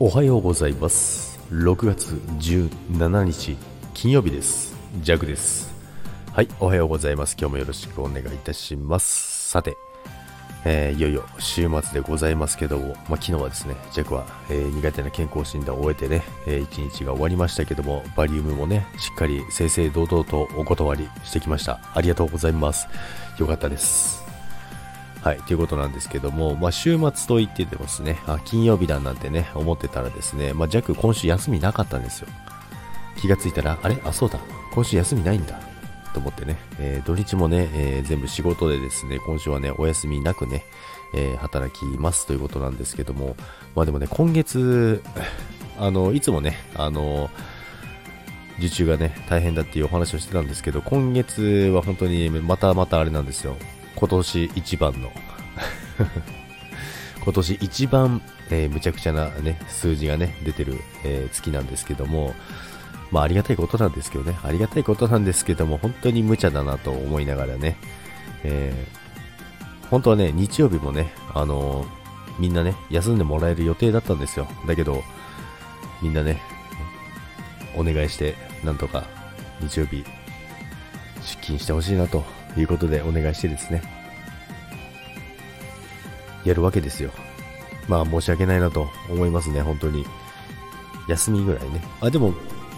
おはようございます6月17日金曜日ですジャグですはいおはようございます今日もよろしくお願いいたしますさてえー、いよいよ週末でございますけども、まあ、昨日はですね、ジャクは、えー、苦手な健康診断を終えてね、えー、一日が終わりましたけども、バリウムもね、しっかり正々堂々とお断りしてきました。ありがとうございます。よかったです。はい、ということなんですけども、まあ、週末と言っててですね、あ金曜日だなんてね、思ってたらですね、まあ、ジャック今週休みなかったんですよ。気がついたら、あれ？あ、そうだ、今週休みないんだ。と思ってね、えー、土日もね、えー、全部仕事でですね、今週はね、お休みなくね、えー、働きますということなんですけども、まあでもね、今月、あの、いつもね、あの、受注がね、大変だっていうお話をしてたんですけど、今月は本当にまたまたあれなんですよ。今年一番の 今年一番、えー、むちゃくちゃなね、数字がね、出てる、えー、月なんですけども、まあありがたいことなんですけどね、ありがたいことなんですけども、本当に無茶だなと思いながらね、えー、本当はね、日曜日もね、あのー、みんなね、休んでもらえる予定だったんですよ。だけど、みんなね、お願いして、なんとか日曜日、出勤してほしいなということでお願いしてですね、やるわけですよ。まあ申し訳ないなと思いますね、本当に。休みぐらいね。あ、でも、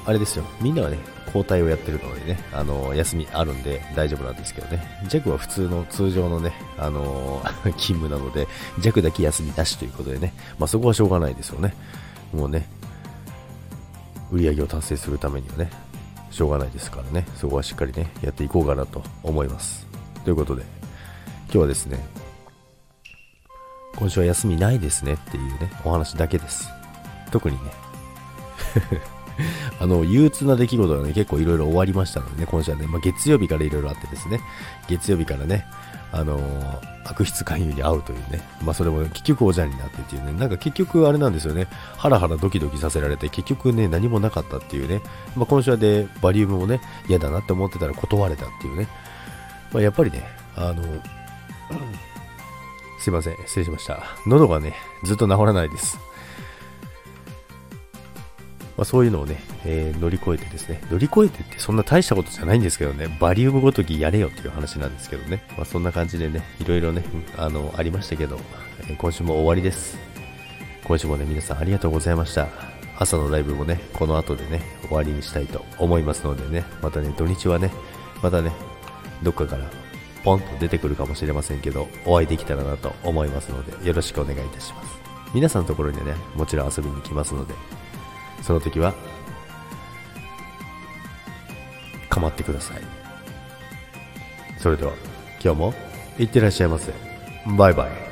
あれですよ。みんなはね、交代をやってるのでね、あの、休みあるんで大丈夫なんですけどね。ジャクは普通の通常のね、あの 勤務なので、ジャクだけ休みなしということでね、まあそこはしょうがないですよね。もうね、売り上げを達成するためにはね、しょうがないですからね、そこはしっかりね、やっていこうかなと思います。ということで、今日はですね、今週は休みないですねっていうね、お話だけです。特にね、あの、憂鬱な出来事がね、結構いろいろ終わりましたのでね、今週はね、まあ、月曜日からいろいろあってですね、月曜日からね、あの、悪質勧誘に遭うというね、まあそれも結局おじゃんになってっていうね、なんか結局あれなんですよね、ハラハラドキドキさせられて、結局ね、何もなかったっていうね、まあ今週はで、バリウムもね、嫌だなって思ってたら断れたっていうね、まあやっぱりね、あの、すいません、失礼しました。喉がね、ずっと治らないです。まあ、そういうのをね、えー、乗り越えてですね、乗り越えてってそんな大したことじゃないんですけどね、バリウムごときやれよっていう話なんですけどね、まあ、そんな感じでね、いろいろね、あの、ありましたけど、えー、今週も終わりです。今週もね、皆さんありがとうございました。朝のライブもね、この後でね、終わりにしたいと思いますのでね、またね、土日はね、またね、どっかからポンと出てくるかもしれませんけど、お会いできたらなと思いますので、よろしくお願いいたします。皆さんのところにね、もちろん遊びに来ますので、その時は構ってください。それでは今日もいってらっしゃいませ。バイバイ。